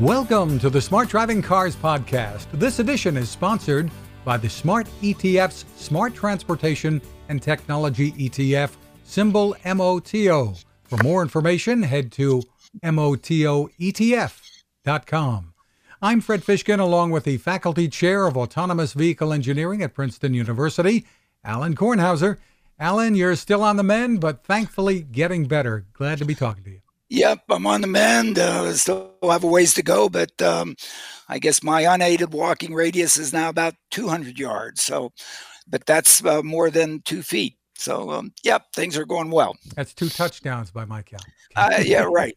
Welcome to the Smart Driving Cars podcast. This edition is sponsored by the Smart ETF's Smart Transportation and Technology ETF, symbol MOTO. For more information, head to MOTOETF.com. I'm Fred Fishkin, along with the Faculty Chair of Autonomous Vehicle Engineering at Princeton University, Alan Kornhauser. Alan, you're still on the mend, but thankfully getting better. Glad to be talking to you. Yep, I'm on the mend. Uh, still have a ways to go, but um, I guess my unaided walking radius is now about 200 yards. So, but that's uh, more than two feet. So, um, yep, things are going well. That's two touchdowns by my count. uh, yeah, right.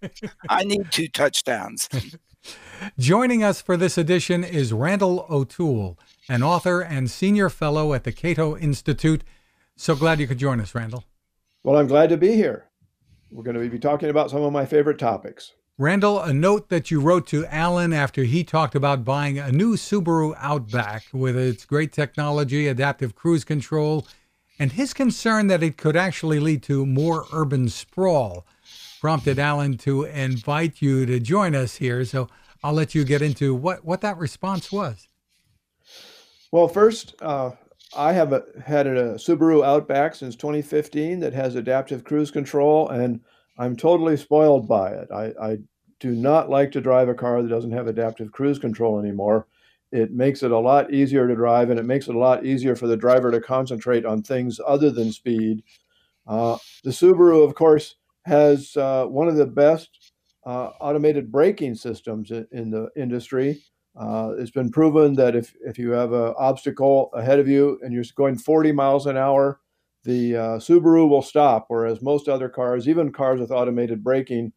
I need two touchdowns. Joining us for this edition is Randall O'Toole, an author and senior fellow at the Cato Institute. So glad you could join us, Randall. Well, I'm glad to be here. We're going to be talking about some of my favorite topics. Randall, a note that you wrote to Alan after he talked about buying a new Subaru Outback with its great technology, adaptive cruise control, and his concern that it could actually lead to more urban sprawl prompted Alan to invite you to join us here. So I'll let you get into what, what that response was. Well, first, uh, I have a, had a Subaru Outback since 2015 that has adaptive cruise control, and I'm totally spoiled by it. I, I do not like to drive a car that doesn't have adaptive cruise control anymore. It makes it a lot easier to drive, and it makes it a lot easier for the driver to concentrate on things other than speed. Uh, the Subaru, of course, has uh, one of the best uh, automated braking systems in, in the industry. Uh, it's been proven that if, if you have an obstacle ahead of you and you're going 40 miles an hour, the uh, Subaru will stop, whereas most other cars, even cars with automated braking,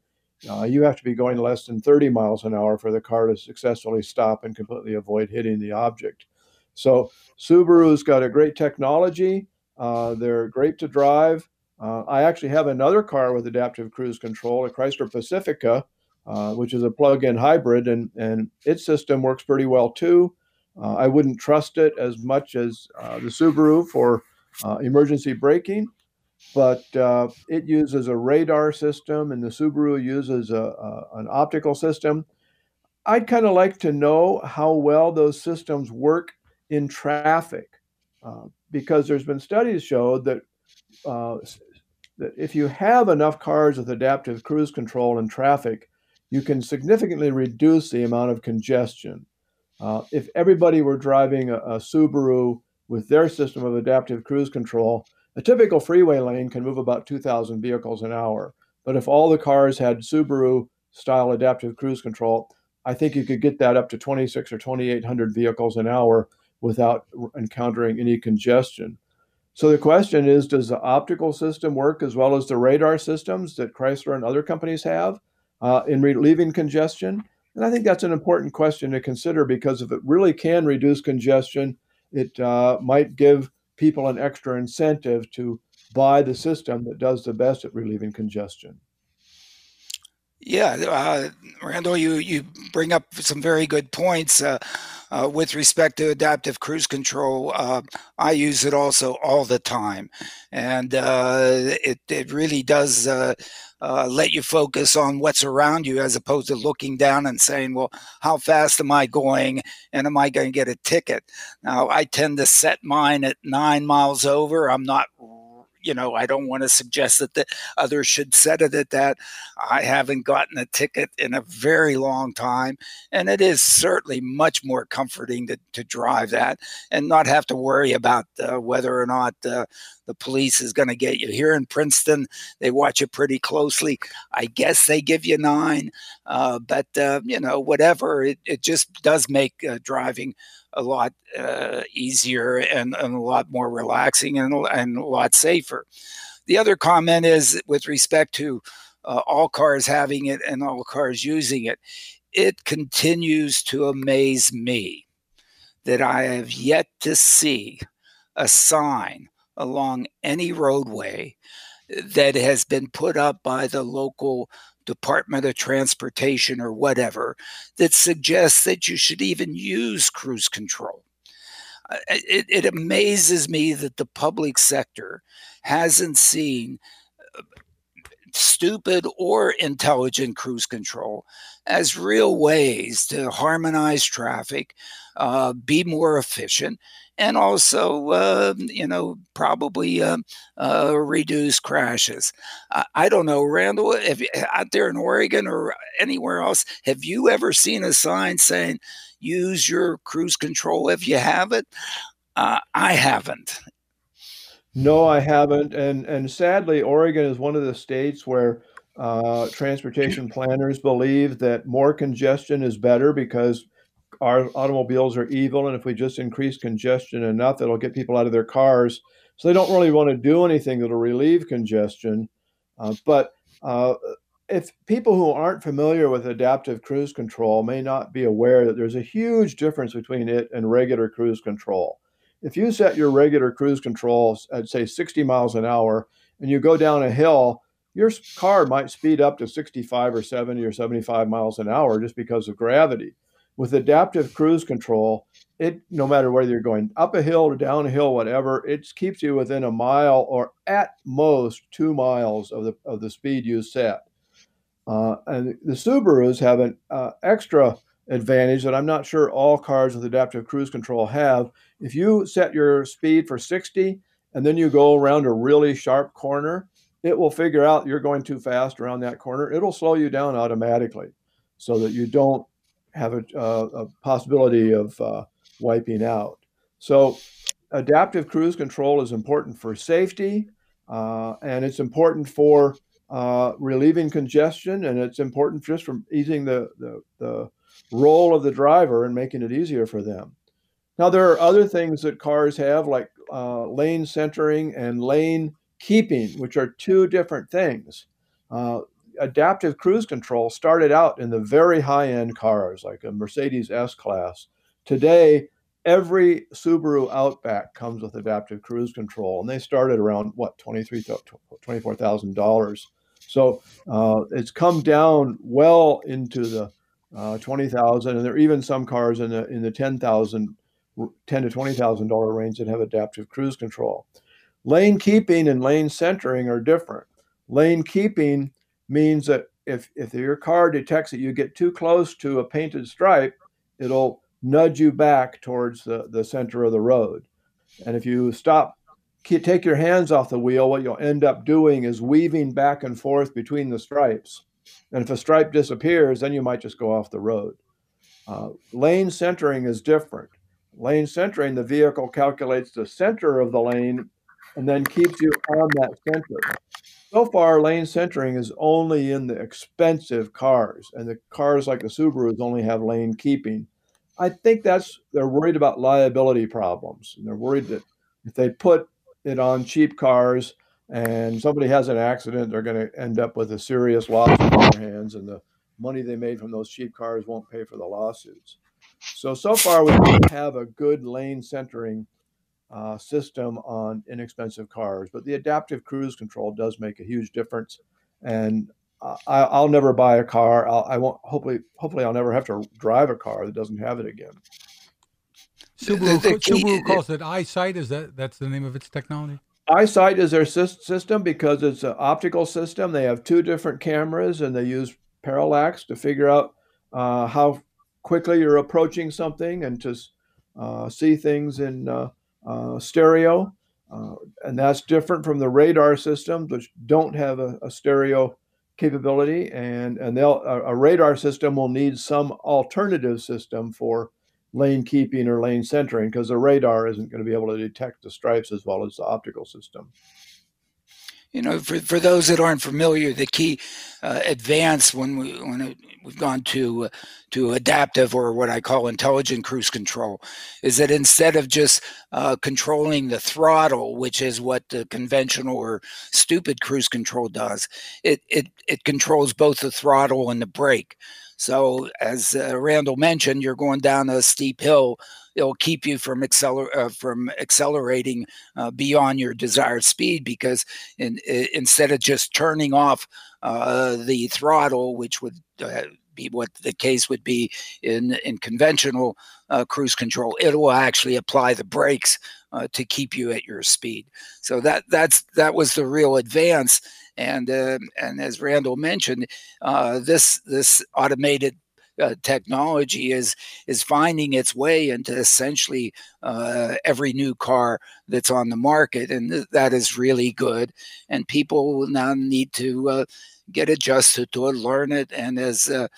uh, you have to be going less than 30 miles an hour for the car to successfully stop and completely avoid hitting the object. So Subaru's got a great technology. Uh, they're great to drive. Uh, I actually have another car with adaptive cruise control, a Chrysler Pacifica, uh, which is a plug-in hybrid, and and its system works pretty well too. Uh, I wouldn't trust it as much as uh, the Subaru for uh, emergency braking, but uh, it uses a radar system, and the Subaru uses a, a an optical system. I'd kind of like to know how well those systems work in traffic, because there's been studies showed that that if you have enough cars with adaptive cruise control in traffic, you can significantly reduce the amount of congestion. Uh, if everybody were driving a, a, Subaru with their system of adaptive cruise control, a typical freeway lane can move about 2,000 vehicles an hour. But if all the cars had Subaru style adaptive cruise control, I think you could get that up to 26 or 2,800 vehicles an hour without encountering any congestion. So the question is Does the optical system work as well as the radar systems that Chrysler and other companies have? Uh, in relieving congestion? And I think that's an important question to consider because if it really can reduce congestion, it uh, might give people an extra incentive to buy the system that does the best at relieving congestion. Yeah, uh, Randall, you, you bring up some very good points. Uh, uh, with respect to adaptive cruise control, uh, I use it also all the time, and uh, it it really does uh, let you focus on what's around you as opposed to looking down and saying, "Well, how fast am I going, and am I going to get a ticket?" Now, I tend to set mine at nine miles over. I'm not you know, I don't want to suggest that the others should set it at that. I haven't gotten a ticket in a very long time, and it is certainly much more comforting to, to drive that and not have to worry about uh, whether or not uh, the police is going to get you. Here in Princeton, they watch it pretty closely. I guess they give you nine, uh, but uh, you know, whatever. It, it just does make uh, driving a lot uh, easier and, and, a lot more relaxing and, and, a lot safer. The other comment is with respect to uh, all cars having it and all cars using it, it continues to amaze me that I have yet to see a sign along any roadway that has been put up by the local Department of Transportation or whatever that suggests that you should even use cruise control. Uh, it, it amazes me that the public sector hasn't seen uh, stupid or intelligent cruise control as real ways to harmonize traffic, uh, be more efficient, and also, uh, you know, probably uh, uh, reduce crashes. I, don't know, Randall, if out there in Oregon or anywhere else, have you ever seen a sign saying use your cruise control if you have it? Uh, I haven't. No, I haven't, and and sadly, Oregon is one of the states where uh, transportation planners believe that more congestion is better because our automobiles are evil, and if we just increase congestion enough, it'll get people out of their cars. So they don't really want to do anything that'll relieve congestion. Uh, but uh, if people who aren't familiar with adaptive cruise control may not be aware that there's a huge difference between it and regular cruise control. If you set your regular cruise control at say 60 miles an hour and you go down a hill, your car might speed up to 65 or 70 or 75 miles an hour just because of gravity. With adaptive cruise control, it no matter whether you're going up a hill or down a hill, whatever, it keeps you within a mile or at most two miles of the of the speed you set. Uh, and the Subarus have an uh, extra advantage that I'm not sure all cars with adaptive cruise control have. If you set your speed for 60 and then you go around a really sharp corner, it will figure out you're going too fast around that corner. It'll slow you down automatically so that you don't have a, a possibility of uh, wiping out. So, adaptive cruise control is important for safety, uh, and it's important for uh, relieving congestion, and it's important just for easing the, the, the role of the driver and making it easier for them. Now, there are other things that cars have, like uh, lane centering and lane keeping, which are two different things. Uh, adaptive cruise control started out in the very high end cars, like a Mercedes S Class. Today, every Subaru Outback comes with adaptive cruise control, and they started around what twenty-three, twenty-four thousand dollars. So uh, it's come down well into the uh, twenty thousand, and there are even some cars in the in the ten thousand, ten to twenty thousand dollar range that have adaptive cruise control. Lane keeping and lane centering are different. Lane keeping means that if, if your car detects that you get too close to a painted stripe, it'll nudge you back towards the, the center of the road. And if you stop, take your hands off the wheel, what you'll end up doing is weaving back and forth between the stripes. And if a stripe disappears, then you might just go off the road. Uh, lane centering is different. Lane centering, the vehicle calculates the center of the lane and then keeps you on that center. So far, lane centering is only in the expensive cars, and the cars like the Subarus only have lane keeping. I think that's they're worried about liability problems, and they're worried that if they put it on cheap cars and somebody has an accident, they're going to end up with a serious loss in their hands, and the money they made from those cheap cars won't pay for the lawsuits. So so far, we don't have a good lane centering uh, system on inexpensive cars. But the adaptive cruise control does make a huge difference. And I, will never buy a car. I'll, I won't. Hopefully, hopefully, I'll never have to drive a car that doesn't have it again. Subaru, the, the key, Subaru calls it EyeSight. Is that that's the name of its technology? EyeSight is their system because it's an optical system. They have two different cameras, and they use parallax to figure out uh, how quickly you're approaching something and to uh, see things in uh, uh, stereo, uh, and that's different from the radar systems, which don't have a, a stereo capability. And and they'll a, a, radar system will need some alternative system for lane keeping or lane centering because the radar isn't going to be able to detect the stripes as well as the optical system you know, for, for those that aren't familiar, the key uh, advance when we when we've gone to uh, to adaptive or what I call intelligent cruise control is that instead of just uh, controlling the throttle, which is what the conventional or stupid cruise control does, it it it controls both the throttle and the brake. So as uh, Randall mentioned, you're going down a steep hill it'll keep you from acceler- uh, from accelerating uh, beyond your desired speed because in, in, instead of just turning off uh, the throttle, which would uh, be what the case would be in in conventional uh, cruise control. It will actually apply the brakes uh, to keep you at your speed. So that that's that was the real advance. And uh, and as Randall mentioned, uh, this this automated uh, technology is is finding its way into essentially uh, every new car that's on the market, and th- that is really good. And people now need to uh, get adjusted to it, learn it, and as uh,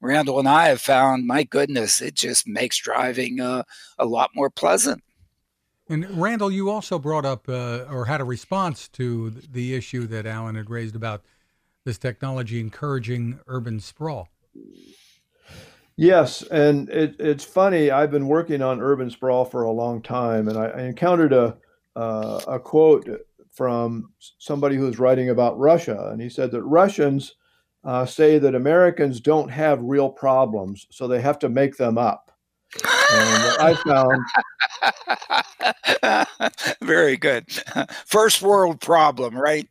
Randall and I have found, my goodness, it just makes driving uh, a lot more pleasant. And Randall, you also brought up uh, or had a response to the issue that Alan had raised about this technology encouraging urban sprawl. Yes, and it, it's funny. I've been working on urban sprawl for a long time, and I, I encountered a uh, a quote from somebody who was writing about Russia, and he said that Russians uh, say that Americans don't have real problems, so they have to make them up. And I found very good. First world problem, right?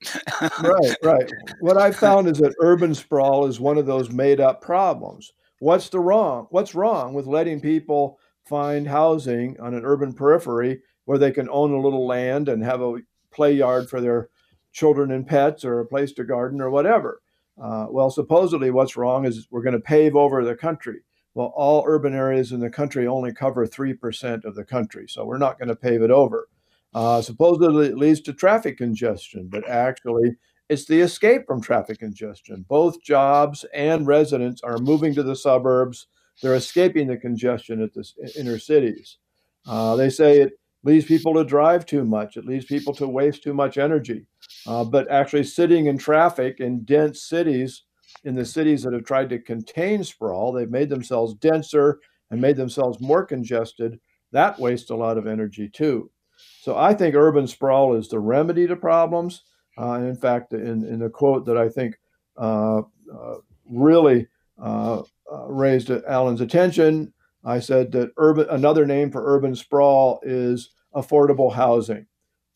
right, right. What I found is that urban sprawl is one of those made up problems. What's the wrong? What's wrong with letting people find housing on an urban periphery where they can own a little land and have a play yard for their children and pets or a place to garden or whatever? Uh, well, supposedly what's wrong is we're going to pave over the country. Well, all urban areas in the country only cover 3% of the country, so we're not going to pave it over. Uh, supposedly it leads to traffic congestion, but actually it's the escape from traffic congestion. Both jobs and residents are moving to the suburbs. They're escaping the congestion at the inner cities. Uh, they say it leads people to drive too much. It leads people to waste too much energy. Uh, but actually, sitting in traffic in dense cities, in the cities that have tried to contain sprawl, they've made themselves denser and made themselves more congested. That wastes a lot of energy too. So I think urban sprawl is the remedy to problems. Uh, in fact, in, in the quote that I think uh, uh really uh, uh, raised Alan's attention, I said that urban another name for urban sprawl is affordable housing.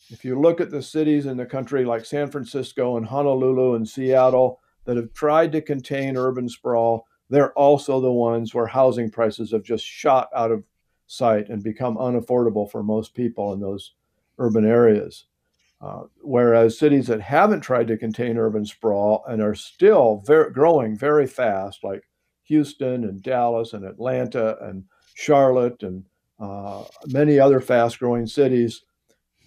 If you look at the cities in the country like San Francisco and Honolulu and Seattle that have tried to contain urban sprawl, they're also the ones where housing prices have just shot out of sight and become unaffordable for most people in those urban areas. Uh, whereas cities that haven't tried to contain urban sprawl and are still growing very fast, like Houston and Dallas and Atlanta and Charlotte and uh, many other fast growing cities,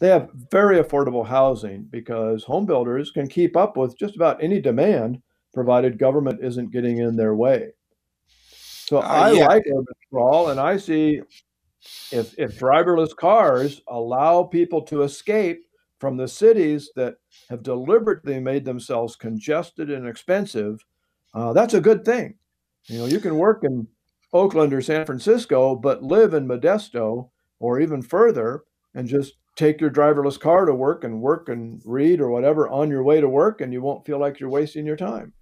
they have very affordable housing because home builders can keep up with just about any demand provided government isn't getting in their way. So uh, I yeah. like urban sprawl and I see if, if driverless cars allow people to escape from the cities that have deliberately made themselves congested and expensive, uh, that's a good thing. You know, you can work in Oakland or San Francisco, but live in Modesto or even further and just take your driverless car to work and work and read or whatever on your way to work, and you won't feel like you're wasting your time.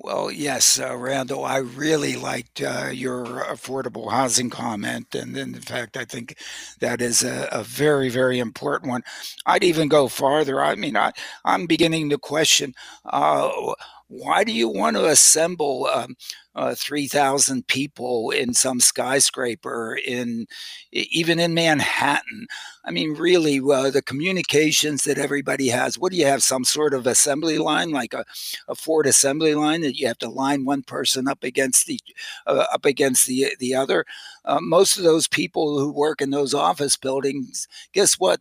Well, yes, uh, Randall, I really liked uh, your affordable housing comment. And in fact, I think that is a, a, very, very important one. I'd even go farther. I mean, I, I'm beginning to question uh, why do you want to assemble um, uh, 3,000 people in some skyscraper in even in Manhattan? I mean, really, uh, the communications that everybody has. What do you have? Some sort of assembly line, like a, a Ford assembly line, that you have to line one person up against the uh, up against the the other. Uh, most of those people who work in those office buildings, guess what?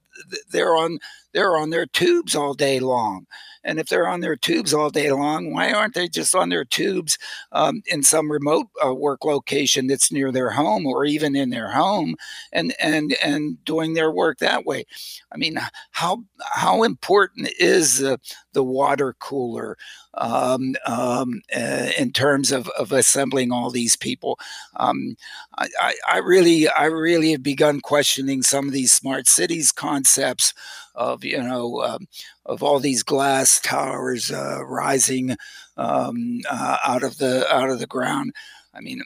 They're on they're on their tubes all day long. And if they're on their tubes all day long, why aren't they just on their tubes um, in some remote uh, work location that's near their home or even in their home and and and doing their work that way? I mean, how how important is the the water cooler um, um, uh, in terms of, of assembling all these people? Um, I, I, I really I really have begun questioning some of these smart cities concepts of you know um, of all these glass towers uh, rising um, uh, out of the out of the ground. I mean,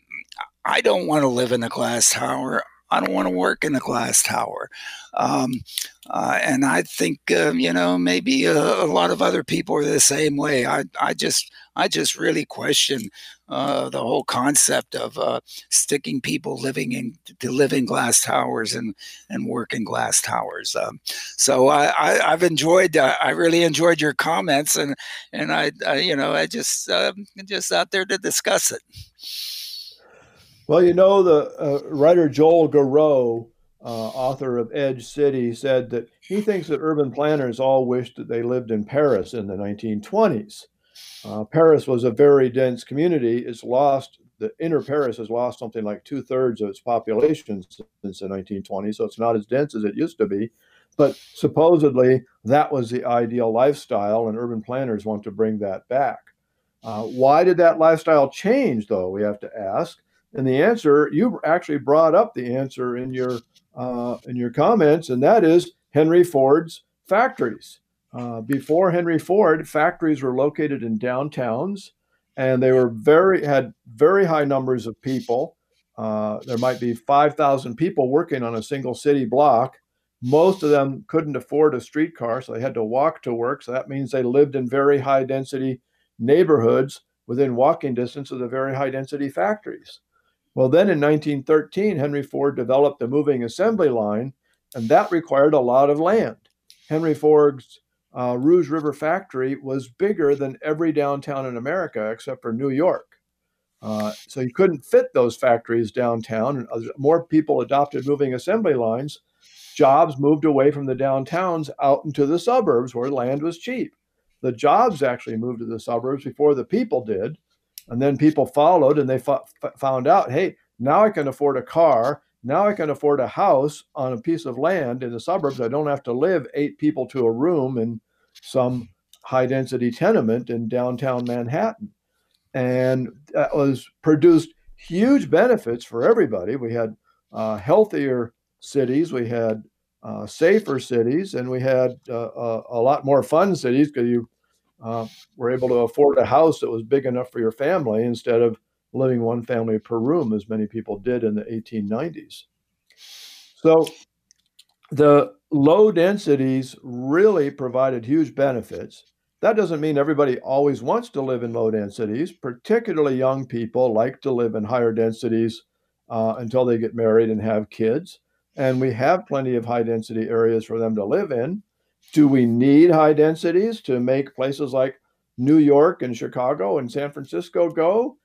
I don't want to live in a glass tower. I don't want to work in a glass tower. Um, uh, and I think uh, you know maybe a, a, lot of other people are the same way. I I just I just really question uh, the whole concept of uh, sticking people living in to live in glass towers and and work in glass towers. Um, so I, I have enjoyed uh, I really enjoyed your comments and and I, I you know I just um, just out there to discuss it. Well, you know the uh, writer Joel Garreau uh, author of Edge City, said that he thinks that urban planners all wished that they lived in Paris in the 1920s. Uh, Paris was a very dense community. It's lost, the inner Paris has lost something like two thirds of its population since the 1920s, so it's not as dense as it used to be. But supposedly, that was the ideal lifestyle, and urban planners want to bring that back. Uh, why did that lifestyle change, though? We have to ask. And the answer, you actually brought up the answer in your uh, in your comments, and that is Henry Ford's factories. Uh, before Henry Ford, factories were located in downtowns, and they were very had very high numbers of people. Uh, there might be 5,000 people working on a single city block. Most of them couldn't afford a streetcar, so they had to walk to work. So that means they lived in very high density neighborhoods within walking distance of the very high density factories. Well, then in 1913, Henry Ford developed the moving assembly line, and that required a lot of land. Henry Ford's uh, Rouge River factory was bigger than every downtown in America except for New York. Uh, so you couldn't fit those factories downtown. And more people adopted moving assembly lines. Jobs moved away from the downtowns out into the suburbs where land was cheap. The jobs actually moved to the suburbs before the people did. And then people followed and they f- found out, hey, now I can afford a car. Now I can afford a house on a piece of land in the suburbs. I don't have to live eight people to a room in some high density tenement in downtown Manhattan. And that was produced huge benefits for everybody. We had uh, healthier cities, we had uh, safer cities, and we had uh, a, a, lot more fun cities because you uh, were able to afford a house that was big enough for your family instead of living one family per room, as many people did in the 1890s. So the low densities really provided huge benefits. That doesn't mean everybody always wants to live in low densities. Particularly young people like to live in higher densities uh, until they get married and have kids. And we have plenty of high density areas for them to live in. Do we need high densities to make places like New York and Chicago and San Francisco go?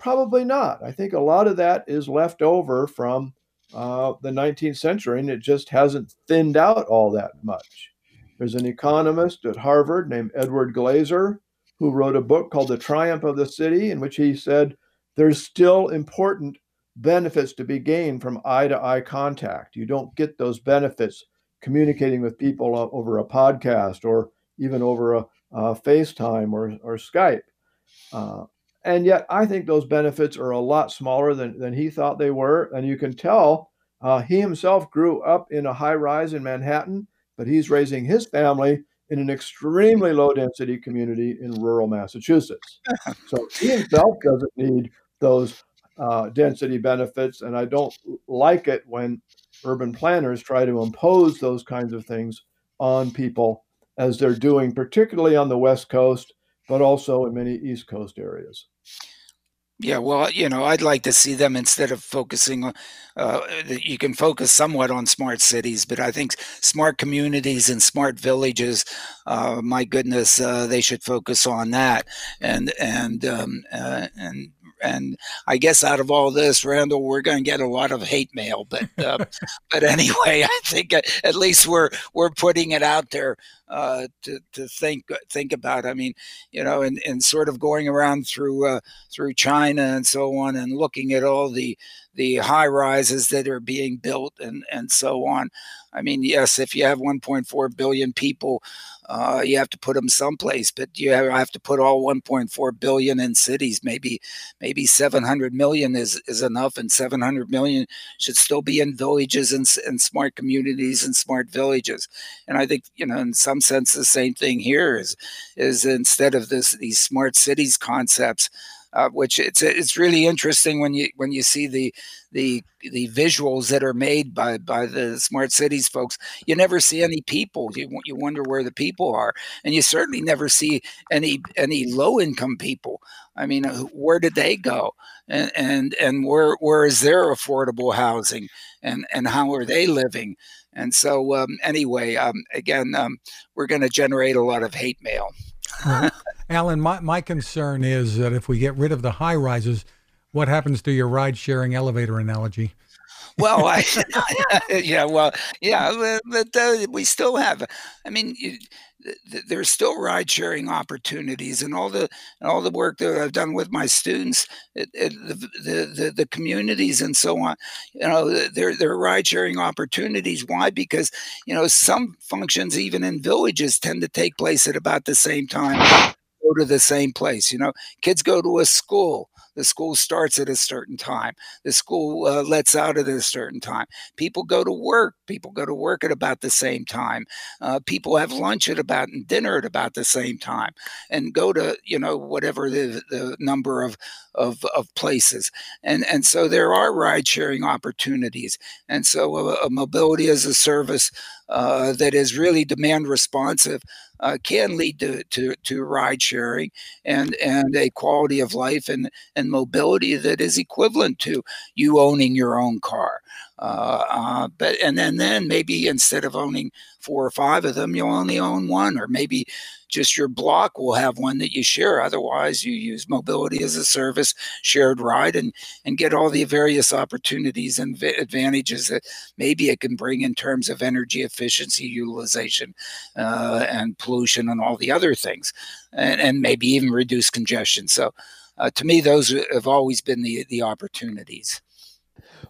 Probably not. I think a lot of that is left over from uh, the 19th century and it just hasn't thinned out all that much. There's an economist at Harvard named Edward Glaeser who wrote a book called The Triumph of the City, in which he said there's still important benefits to be gained from eye to eye contact. You don't get those benefits communicating with people over a podcast or even over a, a FaceTime or, or Skype. Uh, and yet, I think those benefits are a lot smaller than, than he thought they were. And you can tell uh, he himself grew up in a high rise in Manhattan, but he's raising his family in an extremely low density community in rural Massachusetts. so he himself doesn't need those uh, density benefits. And I don't like it when urban planners try to impose those kinds of things on people as they're doing, particularly on the West Coast, but also in many East Coast areas. Yeah, well, you know, I'd like to see them instead of focusing on, uh, you can focus somewhat on smart cities, but I think smart communities and smart villages, uh, my goodness, uh, they should focus on that. And, and, um, uh, and and I guess out of all this, Randall, we're going to get a lot of hate mail. But uh, but anyway, I think at least we're we're putting it out there uh, to to think think about. I mean, you know, and, and sort of going around through uh, through China and so on, and looking at all the the high rises that are being built and and so on. I mean, yes, if you have 1.4 billion people, uh, you have to put them someplace, but you have to put all 1.4 billion in cities. Maybe, maybe 700 million is, is enough, and 700 million should still be in villages and, and smart communities and smart villages. And I think, you know, in some sense, the same thing here is, is instead of this these smart cities concepts, uh, which it's it's really interesting when you when you see the the the visuals that are made by by the smart cities folks. You never see any people. You you wonder where the people are, and you certainly never see any any low income people. I mean, where did they go? And and and where where is their affordable housing? And and how are they living? And so, um, anyway, um, again, um, we're going to generate a lot of hate mail. Alan, my, my concern is that if we get rid of the high rises, what happens to your ride sharing elevator analogy? well, I, yeah, well, yeah, but uh, we still have. I mean, you, there's still ride sharing opportunities and all the and all the work that I've done with my students, it, it, the, the the communities and so on. You know, there there are ride sharing opportunities. Why? Because you know some functions even in villages tend to take place at about the same time. To the same place. You know, kids go to a school the school starts at a certain time. The school uh, lets out at a certain time. People go to work. People go to work at about the same time. Uh, people have lunch at about and dinner at about the same time, and go to you know whatever the, the number of, of of places. And and so there are ride sharing opportunities. And so a, uh, a mobility as a service uh, that is really demand responsive uh, can lead to, to, to ride sharing and, and a quality of life and, and mobility that is equivalent to you owning your own car. Uh, uh, but and then then maybe instead of owning four or five of them, you'll only own one, or maybe just your block will have one that you share. Otherwise, you use mobility as a service, shared ride, and and get all the various opportunities and advantages that maybe it can bring in terms of energy efficiency, utilization, uh, and pollution, and all the other things, and, and maybe even reduce congestion. So, uh, to me, those have always been the the opportunities.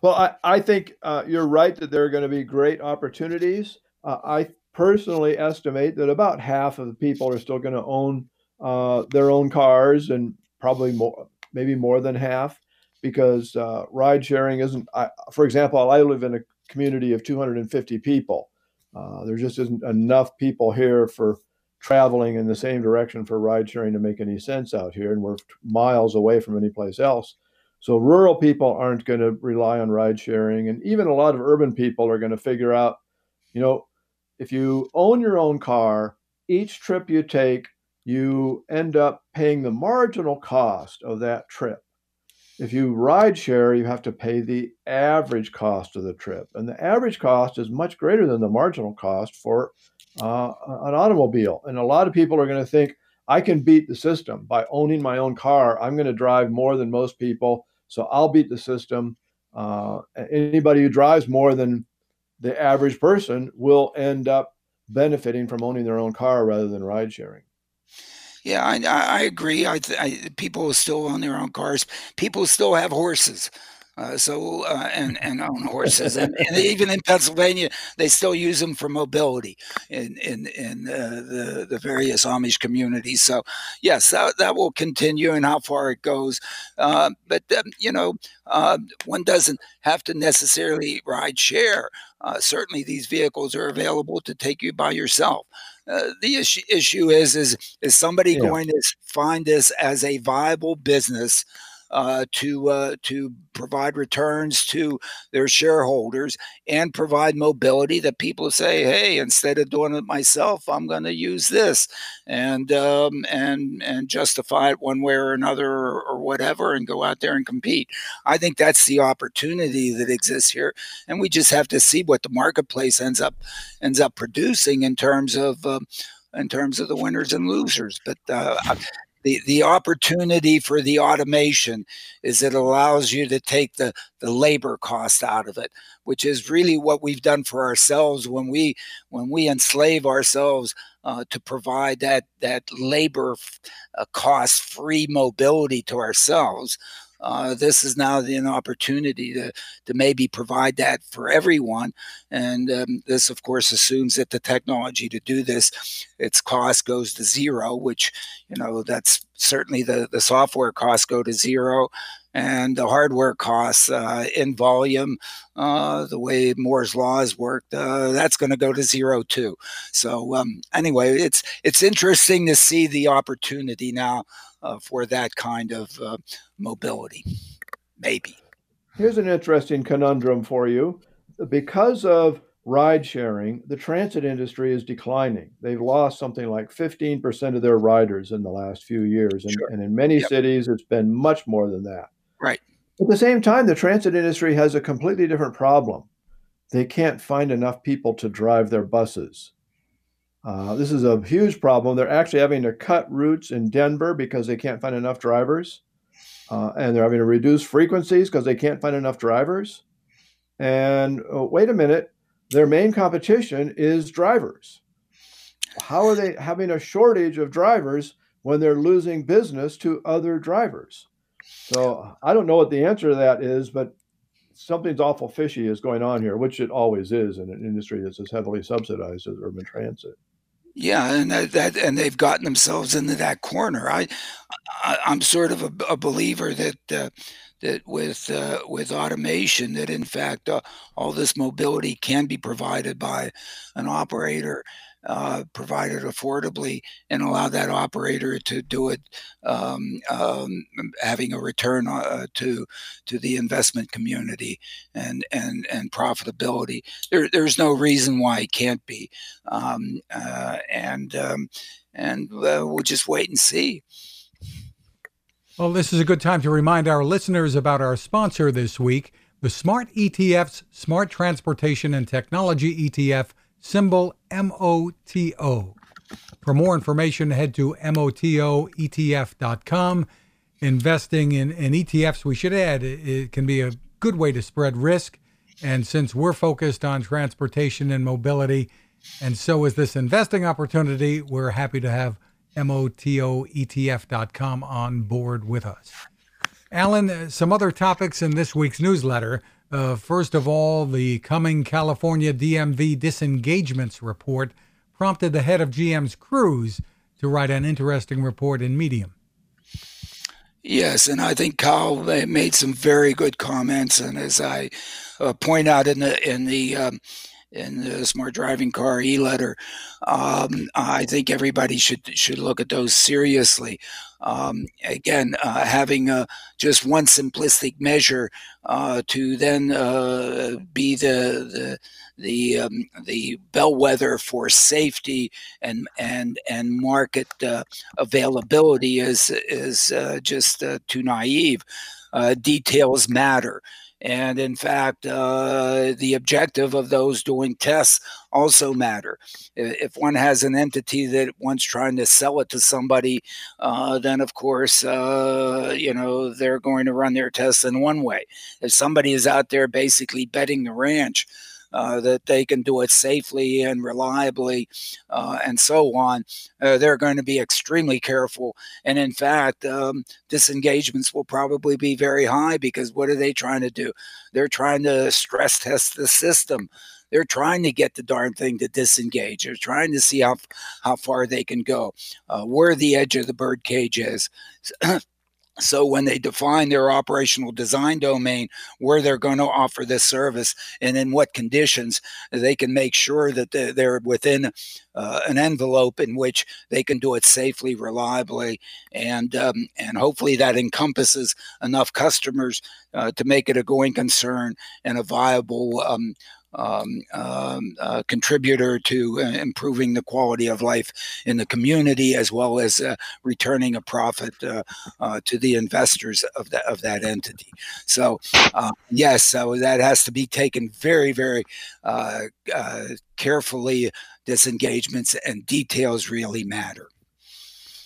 Well, I, I think uh, you're right that there are going to be great opportunities. Uh, I personally estimate that about half of the people are still going to own uh, their own cars, and probably more, maybe more than half, because uh, ride sharing isn't. I, for example, I live in a community of 250 people. Uh, there just isn't enough people here for traveling in the same direction for ride sharing to make any sense out here, and we're miles away from any place else. So rural people aren't going to rely on ride sharing, and even a lot of urban people are going to figure out, you know, if you own your own car, each trip you take, you end up paying the marginal cost of that trip. If you ride share, you have to pay the average cost of the trip. And the average cost is much greater than the marginal cost for uh, an automobile. And a lot of people are going to think, I can beat the system by owning my own car. I'm going to drive more than most people, so I'll beat the system. Uh, anybody who drives more than the average person will end up benefiting from owning their own car rather than ride sharing. Yeah, I, I agree. I, I, people still own their own cars. People still have horses. Uh, so uh, and and own horses, and, and, even in Pennsylvania, they still use them for mobility in in in uh, the the various Amish communities. So yes, that that will continue, and how far it goes. Uh, but um, you know, uh, one doesn't have to necessarily ride share. Uh, certainly, these vehicles are available to take you by yourself. the issue issue is is is somebody yeah. going to find this as a viable business? Uh, to uh, to provide returns to their shareholders and provide mobility that people say, hey, instead of doing it myself, I'm going to use this and um, and and justify it one way or another or, or whatever, and go out there and compete. I think that's the opportunity that exists here, and we just have to see what the marketplace ends up ends up producing in terms of. Um, in terms of the winners and losers. But uh, the, the opportunity for the automation is it allows you to take the, the labor cost out of it, which is really what we've done for ourselves when we when we enslave ourselves uh, to provide that that labor uh, cost free mobility to ourselves uh, this is now an opportunity to, to maybe provide that for everyone. And um, this, of course, assumes that the technology to do this, its cost goes to zero, which, you know, that's certainly the, the software costs go to zero and the hardware costs uh, in volume, uh, the way Moore's law has worked, uh, that's going to go to zero too. So um, anyway, it's it's interesting to see the opportunity now uh, for that kind of uh, mobility. Maybe. Here's an interesting conundrum for you. Because of ride sharing, the transit industry is declining. They've lost something like 15% of their riders in the last few years. And, sure. and in many yep. cities, it's been much more than that. Right. At the same time, the transit industry has a completely different problem. They can't find enough people to drive their buses. Uh, this is a huge problem. They're actually having to cut routes in Denver because they can't find enough drivers. Uh, and they're having to reduce frequencies because they can't find enough drivers. And oh, wait a minute, their main competition is drivers. How are they having a shortage of drivers when they're losing business to other drivers? So I don't know what the answer to that is, but something's awful fishy is going on here, which it always is in an industry that's as heavily subsidized as urban transit. Yeah, and that, that, and they've gotten themselves into that corner. I, I am sort of a, a, believer that uh, that with uh, with automation, that in fact uh, all this mobility can be provided by an operator uh, provided affordably and allow that operator to do it, um, um, having a return uh, to to the investment community and and and profitability. There, there's no reason why it can't be, um, uh, and um, and uh, we'll just wait and see. Well, this is a good time to remind our listeners about our sponsor this week, the Smart ETF's Smart Transportation and Technology ETF symbol MOTO. For more information, head to MOTOETF.com. Investing in, in ETFs, we should add, it can be a good way to spread risk. And since we're focused on transportation and mobility, and so is this investing opportunity, we're happy to have MOTOETF.com on board with us. Alan, uh, some other topics in this week's newsletter. Uh, first of all, the coming California DMV disengagements report prompted the head of GM's Cruise to write an interesting report in Medium. Yes, and I think Kyle made some very good comments, and as I uh, point out in the in the um, in the smart driving car e-letter. Um, I think everybody should should look at those seriously. Um, again, uh, having uh, just one simplistic measure uh, to then uh, be the the the, um, the bellwether for safety and and and market availability is is just too naive. details matter. And in fact, uh, the objective of those doing tests also matter. If one has an entity that one's trying to sell it to somebody, uh, then of course, uh, you know, they're going to run their tests in one way. If somebody is out there basically betting the ranch, uh, that they can do it safely and reliably uh, and so on, uh, they're going to be extremely careful. And in fact, um, disengagements will probably be very high because what are they trying to do? They're trying to stress test the system they're trying to get the darn thing to disengage. They're trying to see how how far they can go, uh, where the edge of the birdcage is. So when they define their operational design domain, where they're going to offer this service and in what conditions, they can make sure that they're within uh, an envelope in which they can do it safely, reliably, and um, and hopefully that encompasses enough customers uh, to make it a going concern and a viable um, um, um, contributor to uh, improving the quality of life in the community, as well as uh, returning a profit uh, uh, to the investors of that of that entity. So, uh, yes, so that has to be taken very, very carefully. Disengagements and details really matter.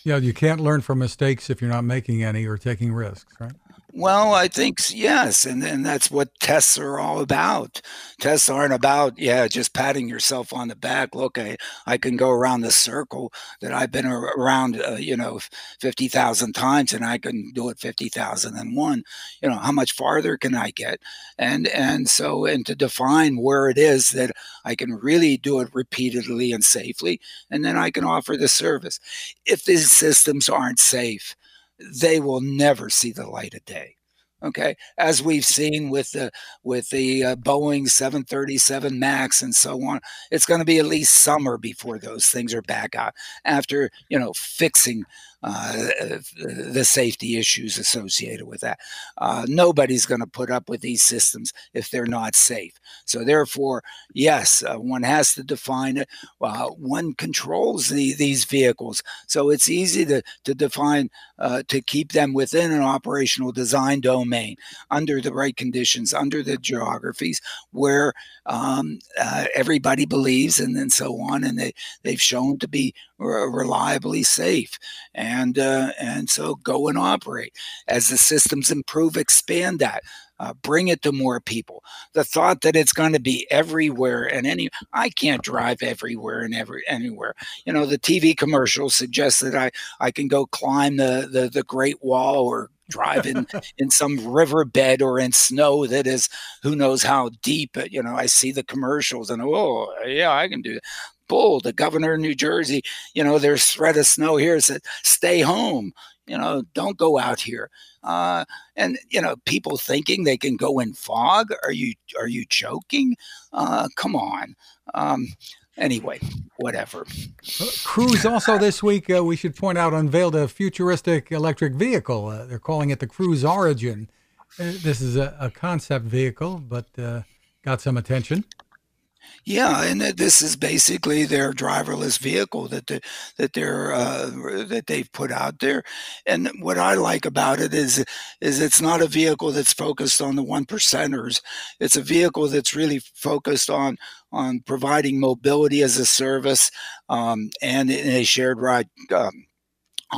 Yeah, you can't learn from mistakes if you're not making any or taking risks, right? Well, I think yes, and and that's what tests are all about. Tests aren't about yeah, just patting yourself on the back. Look, I I can go around the circle that I've been around, uh, you know, fifty thousand times, and I can do it fifty thousand and one. You know, how much farther can I get? And and so and to define where it is that I can really do it repeatedly and safely, and then I can offer the service. If these systems aren't safe they will never see the light of day. Okay, as we've seen with the with the uh, Boeing 737 Max and so on, it's going to be at least summer before those things are back out after you know fixing the safety issues associated with that. Uh, nobody's going to put up with these systems if they're not safe. So, therefore, yes, uh, one has to define it. Uh, one controls the, these vehicles. So, it's easy to, to define, uh, to keep them within an operational design domain under the right conditions, under the geographies where um, uh, everybody believes, and then so on. And they, they've shown to be reliably safe and uh, and so go and operate. As the systems improve expand that uh, bring it to more people. The thought that it's going to be everywhere and any i can't drive everywhere and every anywhere. You know the tv commercial suggests that i i can go climb the the, the great wall or drive in in some riverbed or in snow that is who knows how deep you know i see the commercials and oh yeah i can do that bull. The governor of New Jersey, you know, there's threat of snow here, said, stay home. You know, don't go out here. Uh, and you know, people thinking they can go in fog. Are you are you joking? Uh, come on. Um, anyway, whatever. Uh, Cruise also this week, uh, we should point out, unveiled a futuristic electric vehicle. Uh, they're calling it the Cruise Origin. Uh, this is a, a concept vehicle, but uh, got some attention. Yeah, and this is basically their driverless vehicle that the, that they're uh, that they've put out there. And what I like about it is is it's not a vehicle that's focused on the one percenters. It's a vehicle that's really focused on on providing mobility as a service um, and in a shared ride. Um,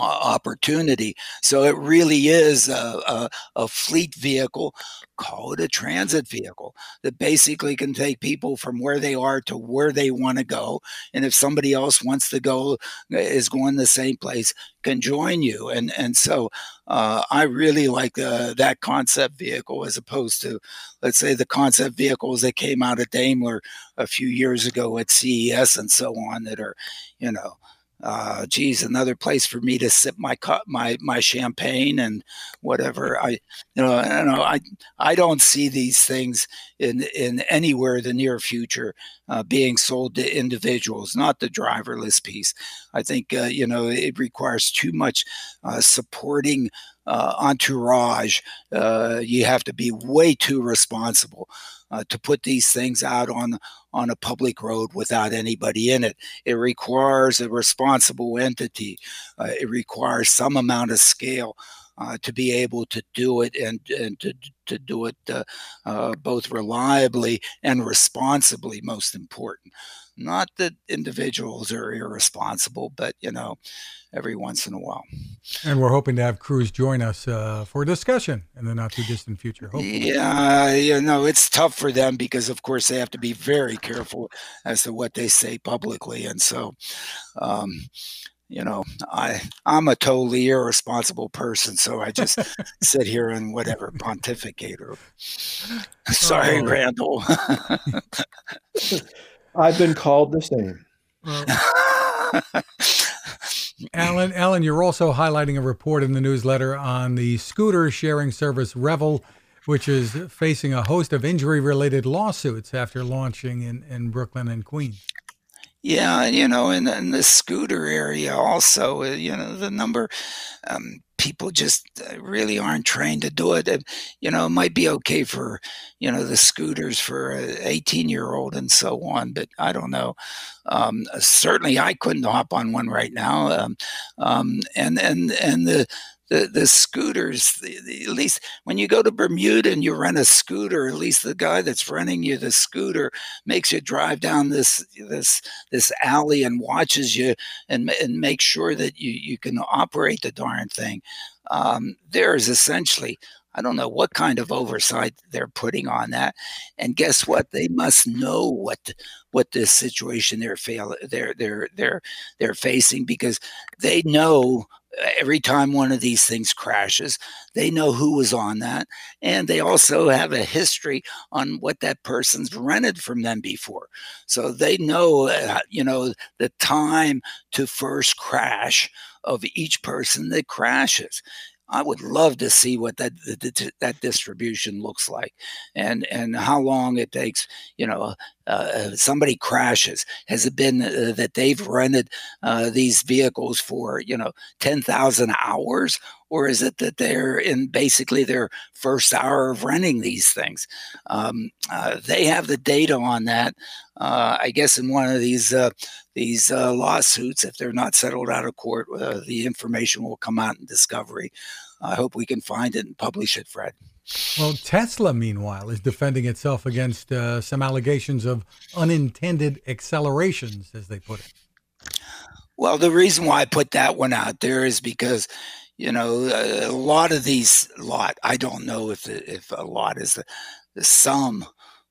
opportunity. So it really is a, a, a, fleet vehicle, call it a transit vehicle that basically can take people from where they are to where they want to go. And if somebody else wants to go, is going the same place, can join you. And and so uh, I really like uh, that concept vehicle as opposed to, let's say, the concept vehicles that came out of Daimler a few years ago at CES and so on that are, you know uh, geez, another place for me to sip my cup, my my champagne and whatever. I, you know, you know, I I don't see these things in in anywhere the near future uh, being sold to individuals, not the driverless piece. I think uh, you know it requires too much uh, supporting uh, entourage. Uh, you have to be way too responsible uh, to put these things out on on a public road without anybody in it. It requires a responsible entity. Uh, it requires some amount of scale. Uh, to be able to do it and, and to, to do it uh, uh, both reliably and responsibly, most important. Not that individuals are irresponsible, but you know, every once in a while. And we're hoping to have Cruise join us uh, for discussion in the not too distant future. Hopefully. Yeah, you know, it's tough for them because, of course, they have to be very careful as to what they say publicly, and so. Um, you know, I I'm a totally irresponsible person, so I just sit here and whatever pontificate or. Sorry, oh. Randall. I've been called the same. Alan, Alan, you're also highlighting a report in the newsletter on the scooter sharing service Revel, which is facing a host of injury-related lawsuits after launching in, in Brooklyn and Queens. Yeah, you know, in, the scooter area also, uh, you know, the number um, people just uh, really aren't trained to do it. You know, it might be okay for, you know, the scooters for an 18 year old and so on, but I don't know. Um, certainly I couldn't hop on one right now. Um, um, and, and, and the, the, the scooters, the, the, at least when you go to Bermuda and you rent a scooter, at least the guy that's renting you the scooter makes you drive down this this this alley and watches you and and makes sure that you you can operate the darn thing. Um, there is essentially I don't know what kind of oversight they're putting on that. And guess what? They must know what what this situation they're fail they're they're they're they're facing because they know every time one of these things crashes, they know who was on that. And they also have a history on what that person's rented from them before. So they know, uh, you know, the time to first crash of each person that crashes. I would love to see what that that, distribution looks like, and and how long it takes. You know, uh, somebody crashes. Has it been uh, that they've rented uh, these vehicles for you know ten thousand hours, or is it that they're in basically their first hour of running these things? Um, uh, they have the data on that. Uh, I guess in one of these uh, these uh, lawsuits, if they're not settled out of court, uh, the information will come out in discovery. I hope we can find it and publish it, Fred. Well, Tesla, meanwhile, is defending itself against uh, some allegations of unintended accelerations, as they put it. Well, the reason why I put that one out there is because you know, a lot of these lot, I don't know if if a lot is the, the sum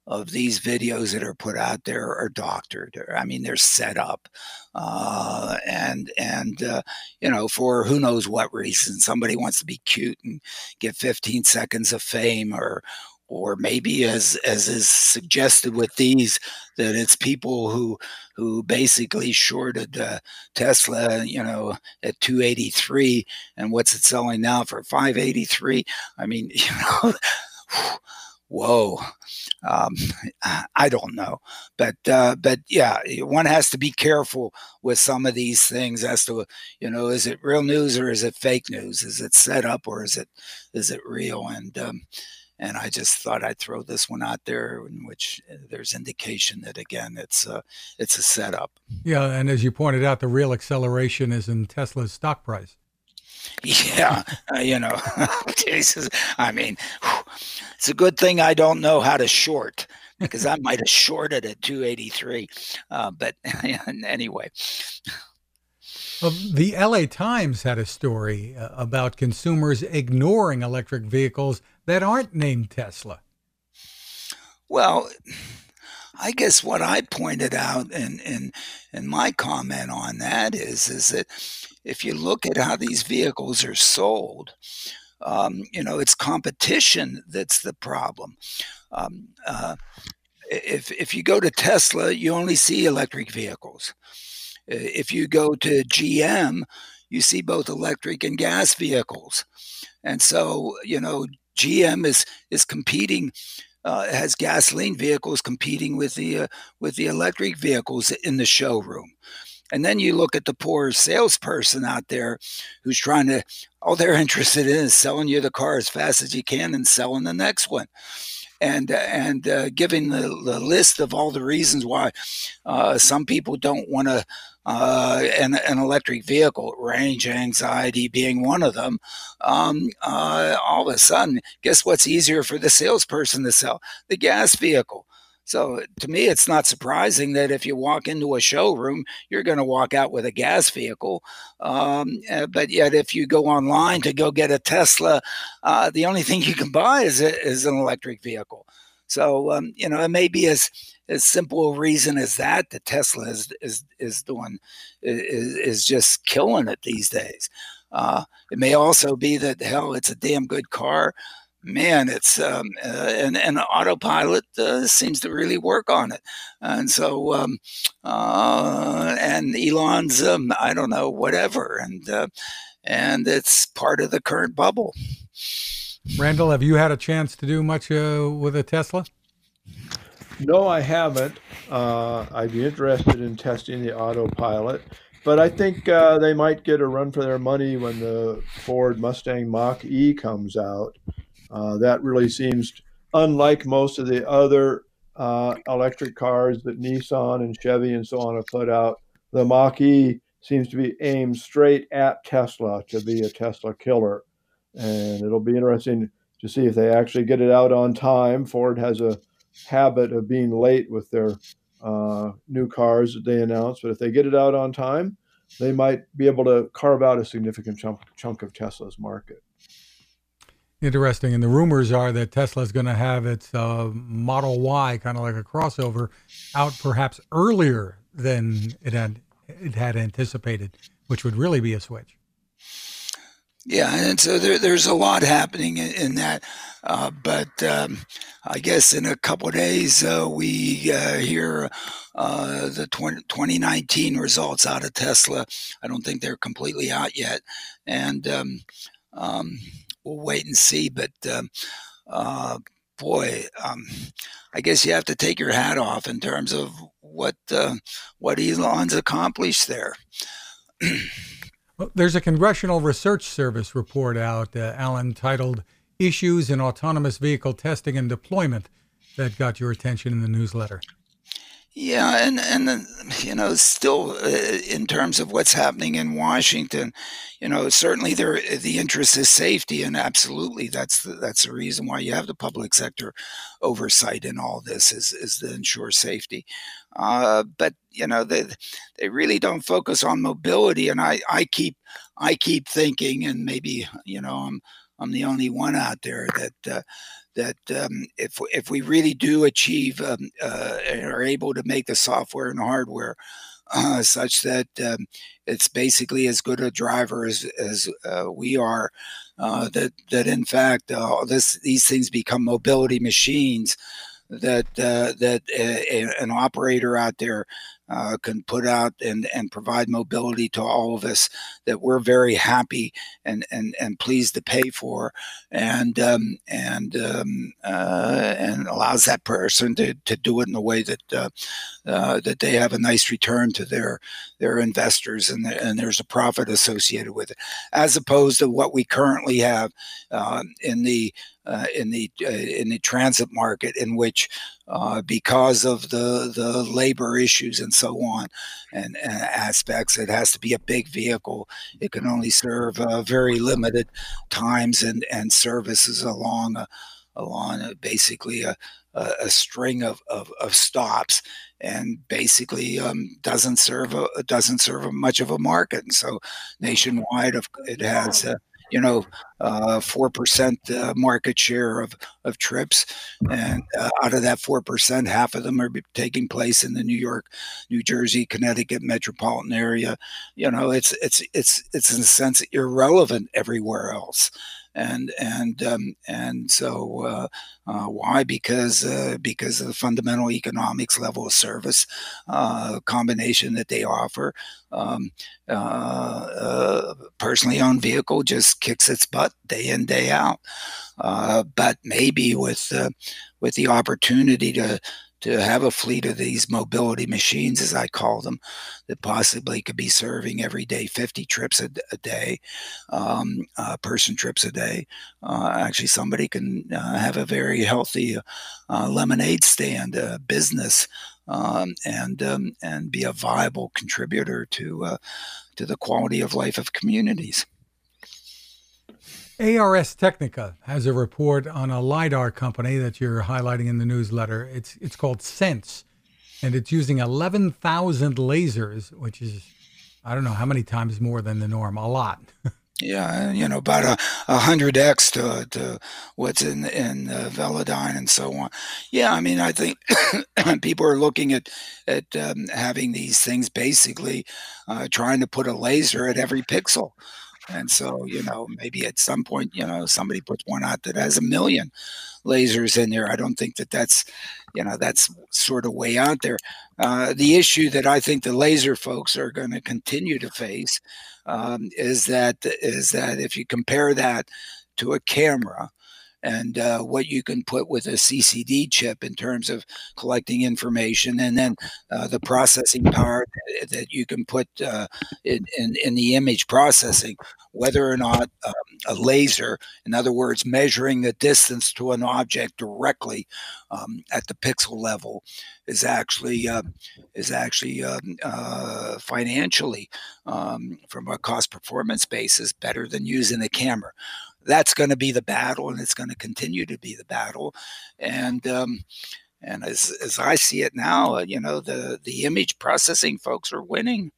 of these videos that are put out there are doctored. I mean, they're set up, uh, and and uh, you know, for who knows what reason, somebody wants to be cute and get 15 seconds of fame, or or maybe as as is suggested with these that it's people who who basically shorted uh, Tesla, you know, at 283 and what's it selling now for 583? I mean, you know, whoa, um, I don't know, but uh, but yeah, one has to be careful with some of these things as to you know, is it real news or is it fake news? Is it set up or is it is it real? And um, and I just thought I'd throw this one out there, in which uh, there's indication that again it's a it's a setup. Yeah, and as you pointed out, the real acceleration is in Tesla's stock price. Yeah, uh, you know, Jesus. I mean, it's a good thing I don't know how to short because I might have shorted at 283. Uh, but anyway. Well, the LA Times had a story uh, about consumers ignoring electric vehicles that aren't named Tesla. Well, I guess what I pointed out in, in, in my comment on that is, is that if you look at how these vehicles are sold, um, you know, it's competition that's the problem. Um, uh, if, if you go to Tesla, you only see electric vehicles. If you go to GM, you see both electric and gas vehicles. And so, you know, GM is is competing uh, has gasoline vehicles competing with the uh, with the electric vehicles in the showroom. And then you look at the poor salesperson out there who's trying to all they're interested in is selling you the car as fast as you can and selling the next one. And and uh, giving the, the list of all the reasons why uh, some people don't want to uh, an, an electric vehicle, range anxiety being one of them, um, uh, all of a sudden, guess what's easier for the salesperson to sell? The gas vehicle. So to me, it's not surprising that if you walk into a showroom, you're going to walk out with a gas vehicle. Um, uh, but yet, if you go online to go get a Tesla, uh, the only thing you can buy is, a, is an electric vehicle. So um, you know, it may be as as simple a reason as that that Tesla is is is doing is, is just killing it these days. Uh, it may also be that hell, it's a damn good car. Man, it's um, uh, and and autopilot uh, seems to really work on it, and so um, uh, and Elon's um, I don't know whatever, and uh, and it's part of the current bubble. Randall, have you had a chance to do much uh, with a Tesla? No, I haven't. Uh, I'd be interested in testing the autopilot, but I think uh, they might get a run for their money when the Ford Mustang Mach E comes out. Uh, that really seems unlike most of the other uh, electric cars that Nissan and Chevy and so on have put out. The Mach E seems to be aimed straight at Tesla to be a Tesla killer and it'll be interesting to see if they actually get it out on time. Ford has a habit of being late with their uh, new cars that they announce, but if they get it out on time, they might be able to carve out a significant chunk, chunk of Tesla's market. Interesting. And the rumors are that Tesla is going to have its uh, Model Y, kind of like a crossover, out perhaps earlier than it had it had anticipated, which would really be a switch. Yeah, and so there, there's a lot happening in, in that. Uh, but um, I guess in a couple days uh, we uh, hear uh, the 20, 2019 results out of Tesla. I don't think they're completely out yet, and um, um, we'll wait and see. But um, uh, boy, um, I guess you have to take your hat off in terms of what uh, what Elon's accomplished there. well, there's a Congressional Research Service report out, uh, Alan, titled "Issues in Autonomous Vehicle Testing and Deployment," that got your attention in the newsletter. Yeah, and and you know, still uh, in terms of what's happening in Washington, you know, certainly there the interest is safety, and absolutely that's the, that's the reason why you have the public sector oversight in all this is is to ensure safety. Uh, but you know, they they really don't focus on mobility, and I I keep I keep thinking, and maybe you know I'm I'm the only one out there that. Uh, that um, if if we really do achieve um, uh, and are able to make the software and hardware uh, such that um, it's basically as good a driver as as uh, we are, uh, that that in fact uh, this these things become mobility machines that uh, that an operator out there uh, can put out and, and provide mobility to all of us that we're very happy and, and, and pleased to pay for. And um, and um, uh, and allows that person to, to do it in a way that uh, uh that they have a nice return to their their investors and, the, and there's a profit associated with it. As opposed to what we currently have um, in the uh, in the uh, in the transit market, in which uh, because of the the labor issues and so on and, and, aspects, it has to be a big vehicle. It can only serve uh, very limited times and and services along a, along a, basically a, a, string of, of, of stops and basically um, doesn't serve a doesn't serve a much of a market. And so nationwide, it has uh, you know, uh, four uh, percent uh, market share of of trips, and uh, out of that four percent, half of them are taking place in the New York, New Jersey, Connecticut metropolitan area. You know, it's it's it's it's in a sense irrelevant everywhere else and and um, and so uh, uh, why? Because uh, because of the fundamental economics level of service uh, combination that they offer. Um, uh, uh, personally owned vehicle just kicks its butt day in day out. but maybe with with the opportunity to to have a fleet of these mobility machines, as I call them, that possibly could be serving every day 50 trips a, a day, um, uh, person trips a day. Uh, actually, somebody can uh, have a very healthy uh, lemonade stand uh, business um, and um, and be a viable contributor to uh, to the quality of life of communities. ARS Technica has a report on a LiDAR company that you're highlighting in the newsletter. It's, it's called Sense, and it's using 11,000 lasers, which is, I don't know how many times more than the norm, a lot. yeah, you know, about a, a hundred X to, to what's in in uh, Velodyne and so on. Yeah, I mean, I think people are looking at at um, having these things basically uh, trying to put a laser at every pixel. And so, you know, maybe at some point, you know, somebody puts one out that has a million lasers in there. I don't think that that's, you know, that's sort of way out there. Uh, the issue that I think the laser folks are going to continue to face um, is that is that if you compare that to a camera, and uh, what you can put with a CCD chip in terms of collecting information, and then uh, the processing power that, you can put uh, in, in, in, the image processing, whether or not um, a laser, in other words, measuring the distance to an object directly um, at the pixel level, is actually uh, is actually um, uh, financially, um, from a cost performance basis, better than using a camera that's going to be the battle, and it's going to continue to be the battle. And um, and as as I see it now, uh, you know, the the image processing folks are winning.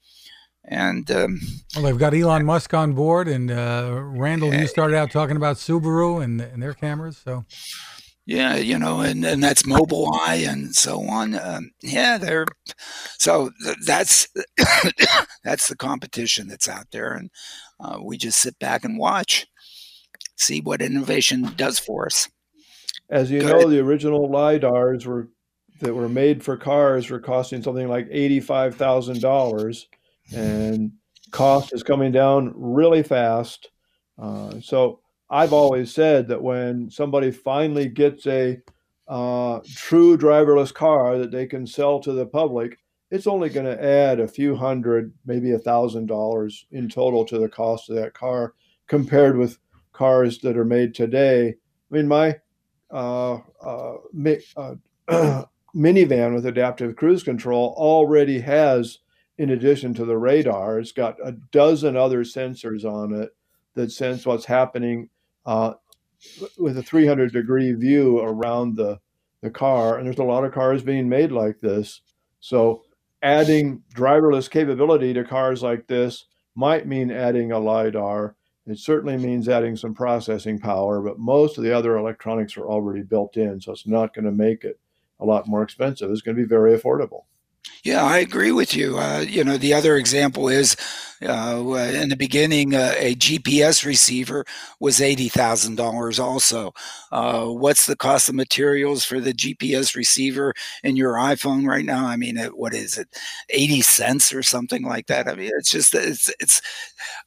And um, well, they've got Elon Musk on board, and uh, Randall, you started out talking about Subaru and, and their cameras, so yeah, you know, and, and that's Mobileye and so on. Um, yeah, they're so that's that's the competition that's out there, and uh, we just sit back and watch see what innovation does for us. As you know, the original lidars were that were made for cars were costing something like eighty-five thousand dollars, and cost is coming down really fast. Uh, so I've always said that when somebody finally gets a uh, true driverless car that they can sell to the public, it's only going to add a few hundred, maybe a thousand dollars in total to the cost of that car compared with cars that are made today. I mean, my uh, uh, uh minivan with adaptive cruise control already has, in addition to the radar, it's got a dozen other sensors on it that sense what's happening uh, with a 300 degree view around the, the car. And there's a lot of cars being made like this. So adding driverless capability to cars like this might mean adding a LiDAR. It certainly means adding some processing power, but most of the other electronics are already built in. So it's not going to make it a lot more expensive. It's going to be very affordable. Yeah, I agree with you. Uh, you know, the other example is uh, in the beginning, uh, a GPS receiver was eighty thousand dollars. Also, uh, what's the cost of materials for the GPS receiver in your iPhone right now? I mean, it, what is it, eighty cents or something like that? I mean, it's just it's it's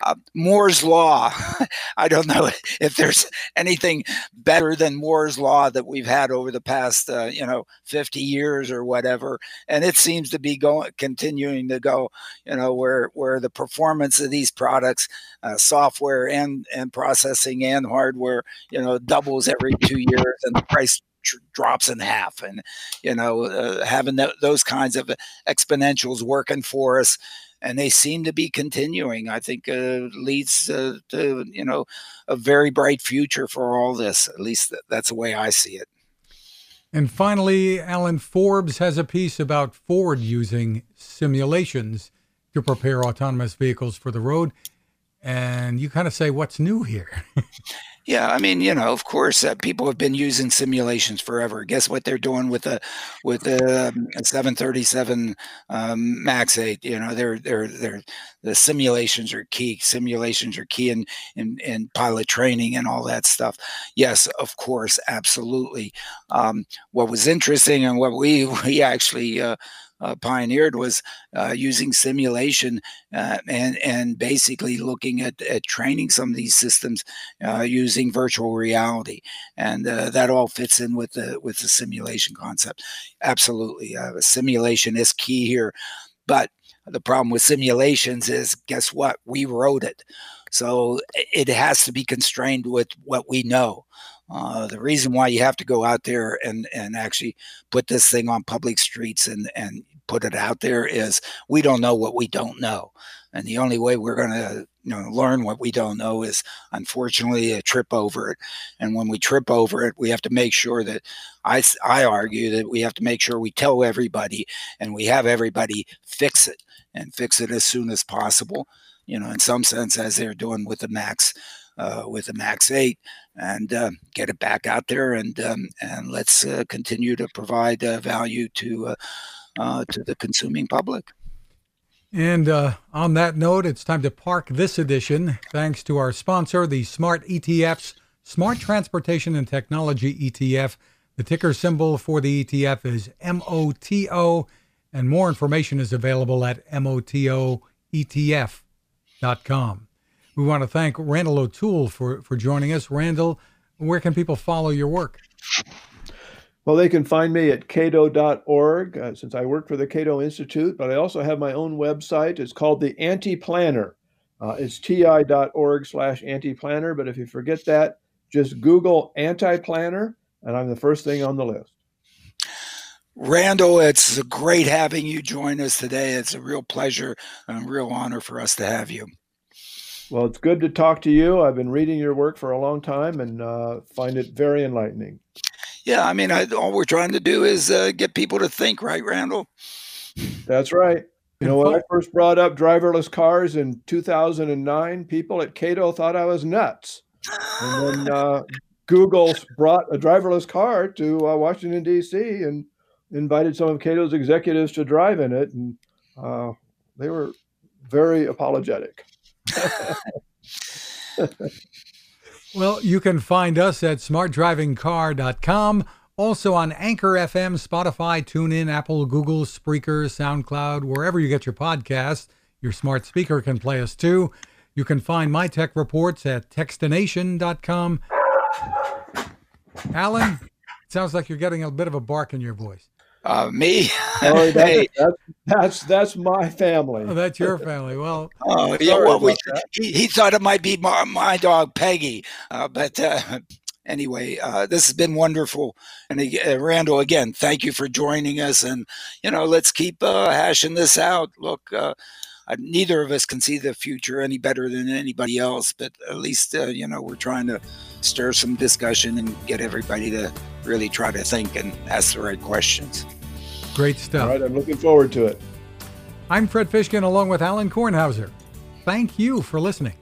uh, Moore's law. I don't know if there's anything better than Moore's law that we've had over the past uh, you know fifty years or whatever, and it seems to be going continuing to go. You know, where where the performance of these products, uh, software and and processing and hardware, you know, doubles every two years, and the price drops in half. And you know, uh, having th- those kinds of exponentials working for us and they seem to be continuing. I think uh, leads uh, to you know a very bright future for all this. At least that's the way I see it. And finally, Alan Forbes has a piece about Ford using simulations to prepare autonomous vehicles for the road. And you kind of say, what's new here? Yeah, I mean, you know, of course, uh, people have been using simulations forever. Guess what they're doing with the with the um, 737 um, Max 8? You know, they're they're they're the simulations are key. Simulations are key in in, in pilot training and all that stuff. Yes, of course, absolutely. Um, what was interesting and what we we actually uh, uh, pioneered was uh, using simulation uh, and and basically looking at, at training some of these systems uh, using virtual reality, and uh, that all fits in with the with the simulation concept. Absolutely, simulation is key here, but the problem with simulations is guess what? We wrote it. So it has to be constrained with what we know. Uh, the reason why you have to go out there and, and actually put this thing on public streets and, and put it out there is we don't know what we don't know. And the only way we're going to you know, learn what we don't know is unfortunately a trip over it. And when we trip over it, we have to make sure that I, I argue that we have to make sure we tell everybody and we have everybody fix it and fix it as soon as possible. You know, in some sense, as they're doing with the Max uh, with the Max 8 and uh, get it back out there and um, and let's uh, continue to provide uh, value to uh, to the consuming public. And uh, on that note, it's time to park this edition. Thanks to our sponsor, the Smart ETFs, Smart Transportation and Technology ETF. The ticker symbol for the ETF is MOTO, and more information is available at MOTOETF.com. We want to thank Randall O'Toole for, for joining us. Randall, where can people follow your work? Well, they can find me at cato.org uh, since I work for the Cato Institute, but I also have my own website. It's called the Anti-Planner. Uh, it's ti.org slash anti-planner, but if you forget that, just Google anti-planner, and I'm the first thing on the list. Randall, it's great having you join us today. It's a real pleasure and a real honor for us to have you. Well, it's good to talk to you. I've been reading your work for a long time and uh, find it very enlightening. Yeah, I mean, I, all we're trying to do is uh, get people to think, right, Randall? That's right. You know, when I first brought up driverless cars in 2009, people at Cato thought I was nuts. And then uh, Google brought a driverless car to uh, Washington, D.C., and invited some of Cato's executives to drive in it. And uh, they were very apologetic. well, you can find us at smartdrivingcar.com. Also on Anchor FM, Spotify, TuneIn, Apple, Google, Spreaker, SoundCloud, wherever you get your podcasts. Your smart speaker can play us too. You can find my tech reports at techstination.com. Alan, sounds like you're getting a bit of a bark in your voice. Uh, me? Oh, that, hey. that's, that's that's my family. Oh, that's your family. Well, oh yeah. Well, we, he, he thought it might be my, my dog Peggy, uh, but uh, anyway, uh, this has been wonderful. And uh, Randall, again, thank you for joining us. And you know, let's keep uh, hashing this out. Look, uh, neither of us can see the future any better than anybody else, but at least you know we're trying to stir some discussion and get everybody to really try to think and ask the right questions. Great stuff. All right, I'm looking forward to it. I'm Fred Fishkin along with Alan Kornhauser. Thank you for listening.